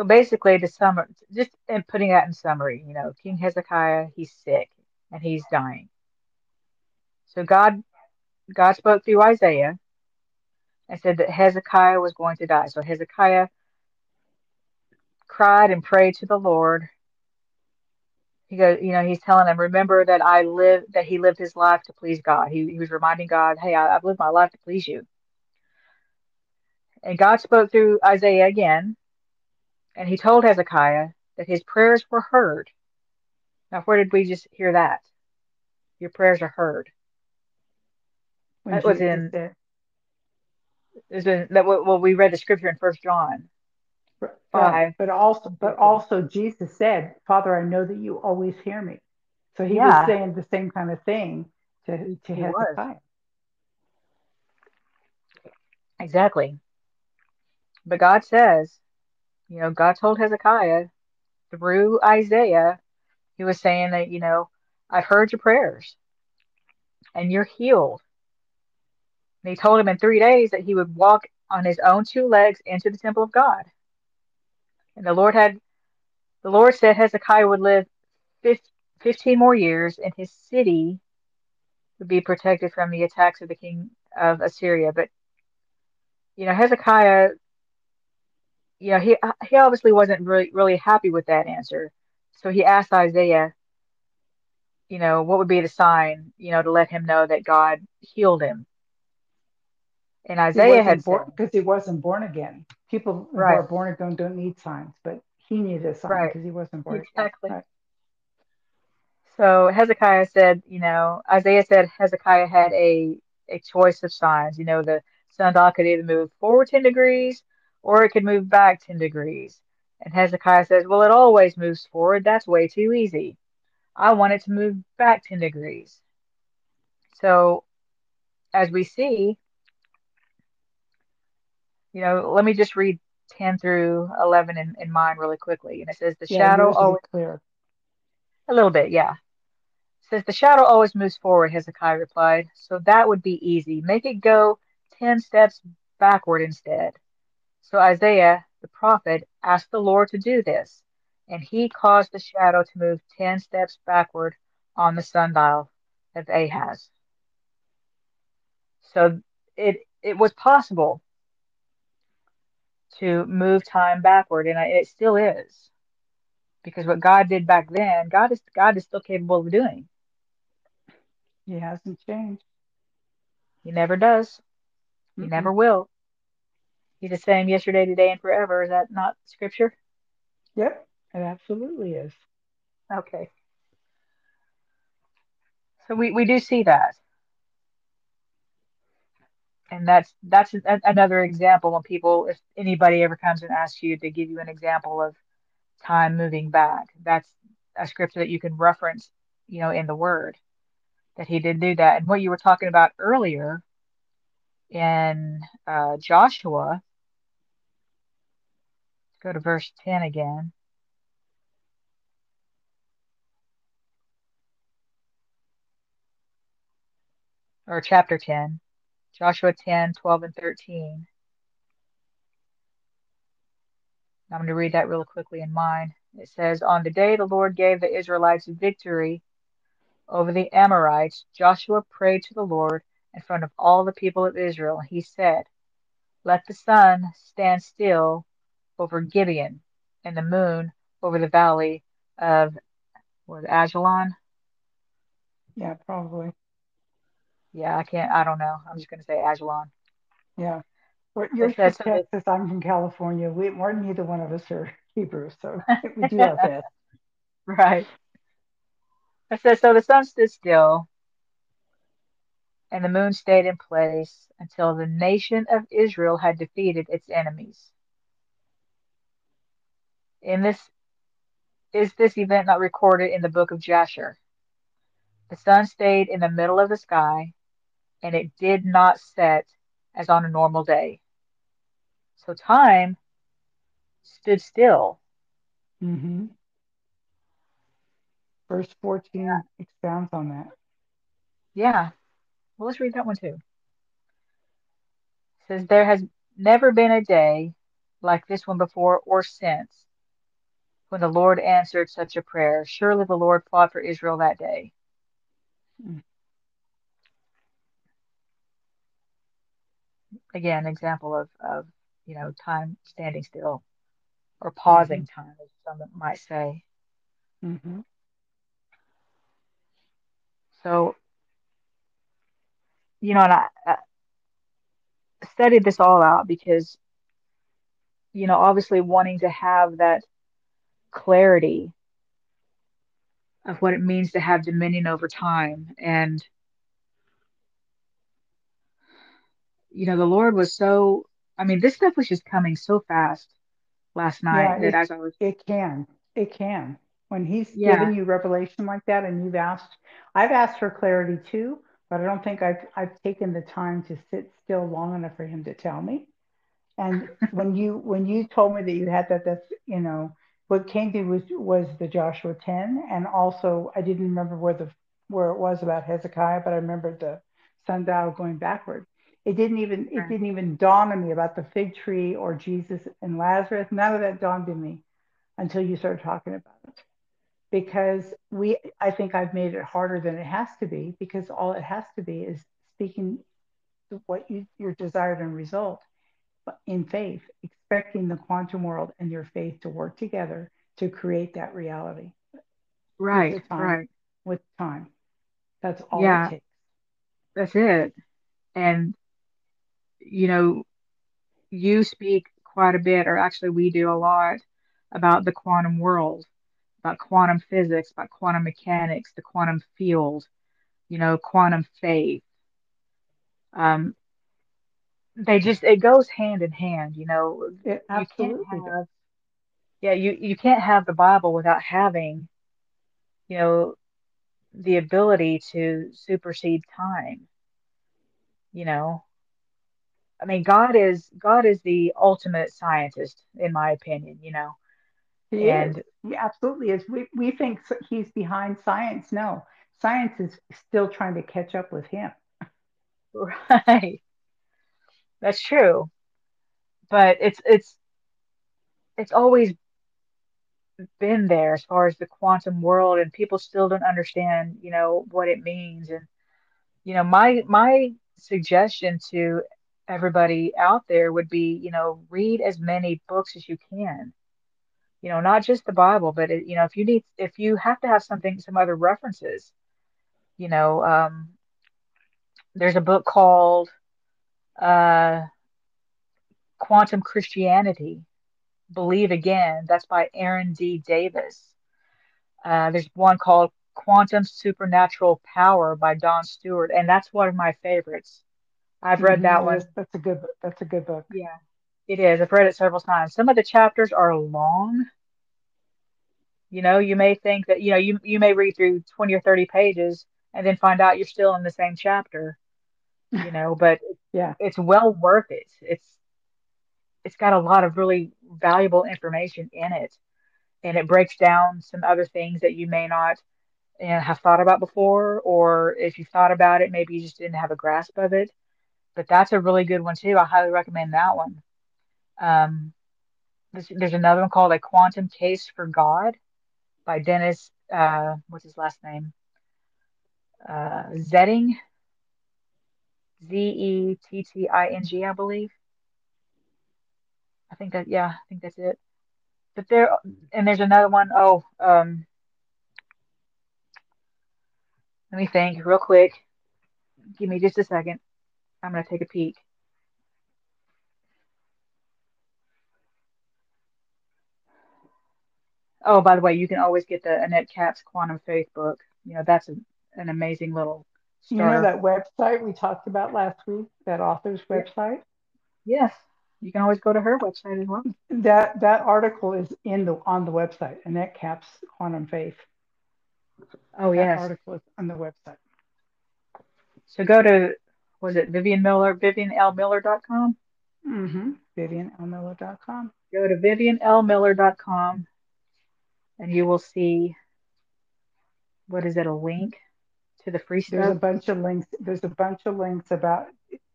So basically, the summer, just in putting that in summary, you know, King Hezekiah, he's sick and he's dying. So God, God spoke through Isaiah and said that Hezekiah was going to die. So Hezekiah cried and prayed to the Lord. He goes, you know, he's telling him, remember that I live, that he lived his life to please God. He, he was reminding God, hey, I, I've lived my life to please you. And God spoke through Isaiah again and he told Hezekiah that his prayers were heard. Now, where did we just hear that? Your prayers are heard. When that was in, is in that well we read the scripture in First John five. But also, but also Jesus said, "Father, I know that you always hear me." So he yeah. was saying the same kind of thing to to he Hezekiah. Was. Exactly. But God says you know, God told Hezekiah through Isaiah, he was saying that, you know, I've heard your prayers and you're healed. And he told him in three days that he would walk on his own two legs into the temple of God. And the Lord had, the Lord said Hezekiah would live 15 more years and his city would be protected from the attacks of the king of Assyria. But, you know, Hezekiah you know, he uh, he obviously wasn't really really happy with that answer. So he asked Isaiah, you know, what would be the sign, you know, to let him know that God healed him. And Isaiah had born because he wasn't born again. People right. who are born again don't need signs, but he needed a sign because right. he wasn't born exactly. again. Right. So Hezekiah said, you know, Isaiah said Hezekiah had a a choice of signs. You know, the sun sundial could either move forward 10 degrees or it could move back 10 degrees. And Hezekiah says, Well, it always moves forward. That's way too easy. I want it to move back 10 degrees. So, as we see, you know, let me just read 10 through 11 in, in mine really quickly. And it says, The yeah, shadow always. Clear. A little bit, yeah. It says, The shadow always moves forward, Hezekiah replied. So that would be easy. Make it go 10 steps backward instead. So Isaiah, the prophet, asked the Lord to do this, and he caused the shadow to move 10 steps backward on the sundial of Ahaz. So it, it was possible to move time backward, and it still is. Because what God did back then, God is God is still capable of doing. He hasn't changed. He never does. He mm never will. He's the same yesterday, today, and forever. Is that not scripture? Yep, it absolutely is. Okay. So we, we do see that. And that's that's a, another example when people, if anybody ever comes and asks you to give you an example of time moving back, that's a scripture that you can reference, you know, in the Word that He did do that. And what you were talking about earlier in uh, Joshua, go to verse 10 again. Or chapter 10, Joshua 10, 12, and 13. I'm going to read that real quickly in mine. It says, On the day the Lord gave the Israelites victory over the Amorites, Joshua prayed to the Lord in front of all the people of Israel. He said, Let the sun stand still over Gibeon and the moon over the valley of was Ajalon. Yeah, probably. Yeah, I can't. I don't know. I'm just to say Ajalon. Yeah. you're from Texas. I'm from California. We, we're neither one of us are Hebrew, so we do our best. Right. It says, so the sun stood still and the moon stayed in place until the nation of Israel had defeated its enemies. In this is this event not recorded in the book of Jasher. The sun stayed in the middle of the sky, and it did not set as on a normal day. So time stood still. Mm-hmm. Verse 14 yeah. expounds on that. Yeah. Well, let's read that one too. It says, There has never been a day like this one before or since when the Lord answered such a prayer. Surely the Lord fought for Israel that day. Again, example of, of you know time standing still or pausing mm-hmm. time, as some might say. Mm-hmm. So, you know, and I, I studied this all out because, you know, obviously wanting to have that clarity of what it means to have dominion over time. And, you know, the Lord was so, I mean, this stuff was just coming so fast last night yeah, that it, as I was. It can. It can. When he's yeah. given you revelation like that and you've asked, I've asked for clarity too, but I don't think I've, I've taken the time to sit still long enough for him to tell me. And when you when you told me that you had that, that's you know what came to was was the Joshua 10, and also I didn't remember where the where it was about Hezekiah, but I remembered the sundial going backward. It didn't even it didn't even dawn on me about the fig tree or Jesus and Lazarus. None of that dawned on me until you started talking about it. Because we I think I've made it harder than it has to be because all it has to be is speaking what you your desired end result in faith, expecting the quantum world and your faith to work together to create that reality. Right, with time, right. With time. That's all yeah, it takes. That's it. And, you know, you speak quite a bit, or actually, we do a lot about the quantum world, about quantum physics, about quantum mechanics, the quantum field, you know, quantum faith. Um, they just it goes hand in hand you know. It you have yeah you you can't have the bible without having you know the ability to supersede time you know. I mean god is god is the ultimate scientist in my opinion you know. He and is. he absolutely is. We, we think he's behind science. No science is still trying to catch up with him. Right that's true. But it's it's it's always been there as far as the quantum world and people still don't understand, you know, what it means. And you know, my my suggestion to everybody out there would be, you know, read as many books as you can. You know, not just the Bible, but it, you know, if you need if you have to have something some other references, you know, um there's a book called uh Quantum Christianity, Believe Again. That's by Aaron D. Davis. Uh, there's one called Quantum Supernatural Power by Don Stewart, and that's one of my favorites. I've read mm-hmm, that one. That's a good. That's a good book. Yeah, it is. I've read it several times. Some of the chapters are long. You know, you may think that you know you you may read through twenty or thirty pages and then find out you're still in the same chapter. You know, but Yeah. it's well worth it. It's it's got a lot of really valuable information in it, and it breaks down some other things that you may not you know, have thought about before, or if you thought about it, maybe you just didn't have a grasp of it. But that's a really good one too. I highly recommend that one. Um, there's, there's another one called A Quantum Case for God by Dennis, uh, what's his last name? Uh, Zetting, Z-E-T-T-I-N-G, I believe. I think that, yeah, I think that's it. But there, and there's another one. Oh, um, let me think real quick. Give me just a second. I'm gonna take a peek. Oh, by the way, you can always get the Annette Capps Quantum Faith book. You know, that's a, an amazing little You know that website we talked about last week, that author's website? Yes, you can always go to her website as well. That that article is in the on the website, Annette Capps Quantum Faith. Oh, That yes. article is on the website. So go to, was it Vivian Miller, vivianlmiller.com? Mm-hmm. VivianLMiller.com. Go to vivianlmiller.com and you will see, what is it, a link to the free There's a bunch of links. There's a bunch of links about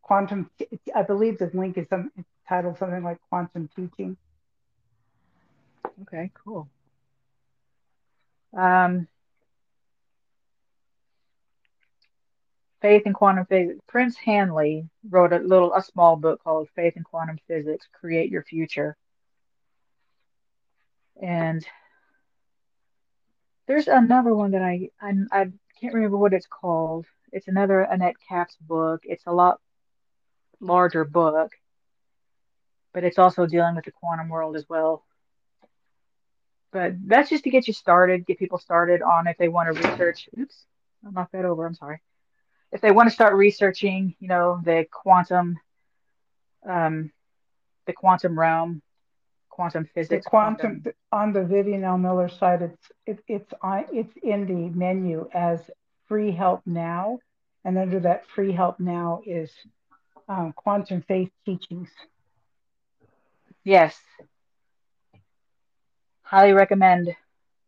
quantum. I believe the link is some titled something like quantum teaching. Okay, cool. Um, Faith in Quantum Physics. Prince Handley wrote a little, a small book called Faith in Quantum Physics, Create Your Future. And there's another one that I, I, I can't remember what it's called. It's another Annette Capps book. It's a lot larger book, but it's also dealing with the quantum world as well. But that's just to get you started, get people started on if they want to research. Oops, I knocked that over. I'm sorry. If they want to start researching, you know, the quantum, um, the quantum realm, quantum The physics, quantum quantum. on the Vivian L. Miller site, it's it, it's on it's in the menu as free help now, and under that free help now is um, quantum faith teachings. Yes, highly recommend.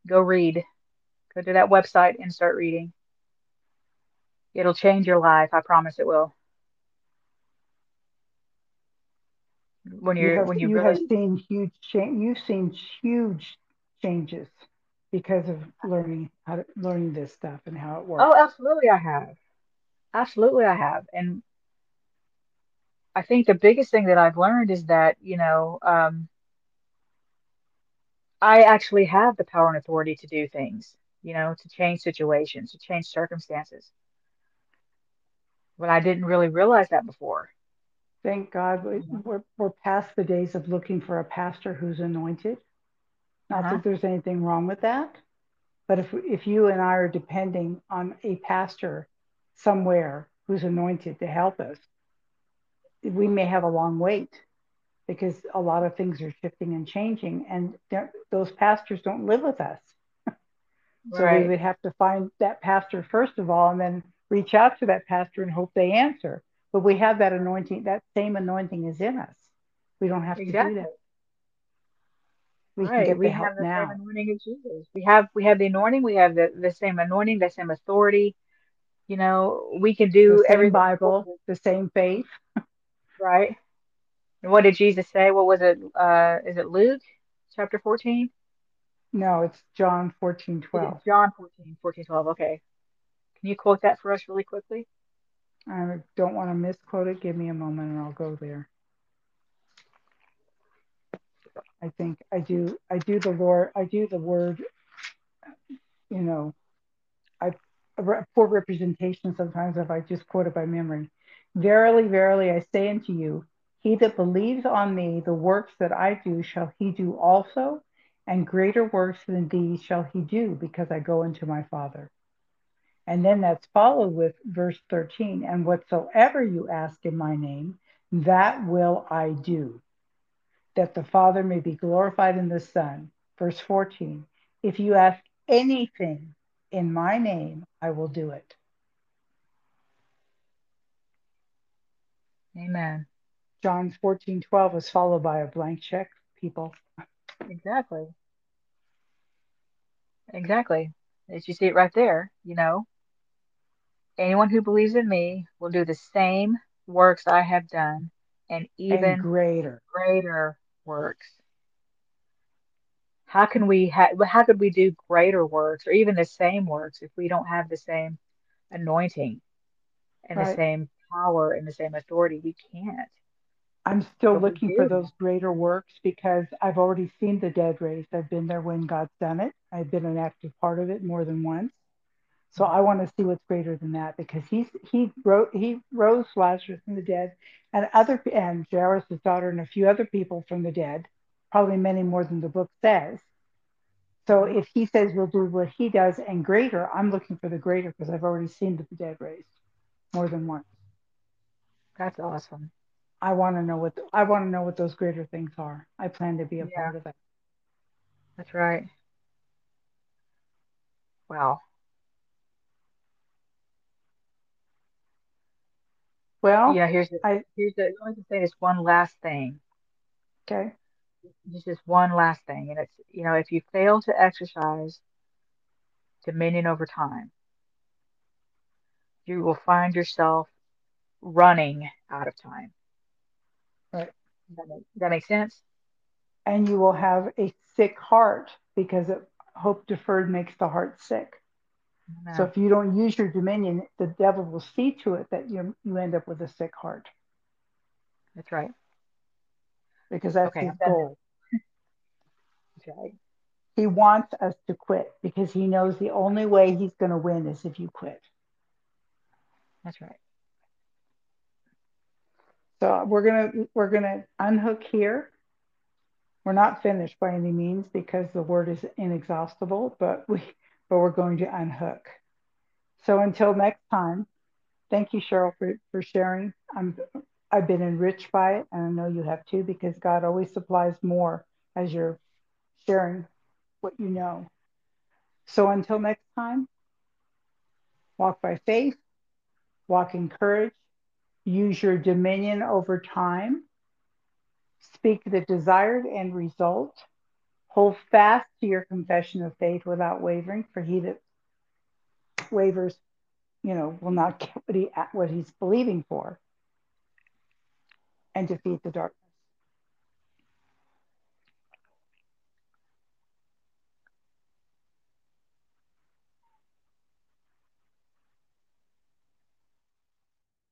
Go read. Go to that website and start reading. It'll change your life. I promise it will. When You you're have when you you have seen huge change. You've seen huge changes because of learning how to learning this stuff and how it works. Oh, absolutely I have. Absolutely I have. And I think the biggest thing that I've learned is that, you know, um, I actually have the power and authority to do things, you know, to change situations, to change circumstances. But I didn't really realize that before. Thank God we- You know? we're we're past the days of looking for a pastor who's anointed. Not Uh-huh. that there's anything wrong with that, but if if you and I are depending on a pastor somewhere who's anointed to help us, we may have a long wait because a lot of things are shifting and changing, and those pastors don't live with us. So we would have to find that pastor first of all, and then reach out to that pastor and hope they answer. But we have that anointing, that same anointing is in us. We don't have to do that. We can get We the have help the same now. anointing Jesus. We have we have the anointing, we have the, the same anointing, the same authority. You know, we can do every Bible, the same faith. right? And what did Jesus say? What was it? Uh, is it Luke chapter 14? No, it's John 14, Is it 12. John 14, 14, 12? Okay. Can you quote that for us really quickly? I don't want to misquote it. Give me a moment and I'll go there. I think I do I do the Lord I do the word, you know, I poor representation sometimes if I just quote it by memory. Verily, verily, I say unto you, he that believes on me, the works that I do shall he do also, and greater works than these shall he do, because I go unto my Father. And then that's followed with verse 13, and whatsoever you ask in my name, that will I do, that the Father may be glorified in the Son. Verse 14, if you ask anything in my name, I will do it. Amen. John 14, 12 is followed by a blank check, people. Exactly. Exactly. As you see it right there, you know, anyone who believes in me will do the same works I have done and And even greater. greater works. How can we ha how could we do greater works or even the same works if we don't have the same anointing and the same power and the same authority? We can't. I'm still But looking for those greater works because I've already seen the dead raised. I've been there when God's done it. I've been an active part of it more than once. So I want to see what's greater than that because he's he wrote he rose Lazarus from the dead and other and Jairus' daughter and a few other people from the dead, probably many more than the book says. So if he says we'll do what he does and greater, I'm looking for the greater because I've already seen the dead raised more than once. That's awesome. I want to know what the, I want to know what those greater things are. I plan to be a Yeah, part of it. that's right. Wow. Well, Yeah, here's the I here's the me just say this one last thing. okay. This one last thing, and it's you know, if you fail to exercise dominion over time, you will find yourself running out of time. Right. That make, that make sense? And you will have a sick heart because it, hope deferred makes the heart sick. So if you don't use your dominion, the devil will see to it that you you end up with a sick heart that's right. because that's Okay, his I'm done now. goal. That's right. He wants us to quit because he knows the only way he's going to win is if you quit. That's right. So we're gonna we're gonna unhook here. We're not finished by any means because the word is inexhaustible, but we but we're going to unhook. So until next time, thank you, Cheryl, for, for sharing. I'm I've been enriched by it, and I know you have too, because God always supplies more as you're sharing what you know. So until next time, walk by faith, walk in courage, use your dominion over time, speak the desired end result, hold fast to your confession of faith without wavering, for he that wavers, you know, will not get what he what he's believing for, and defeat the darkness.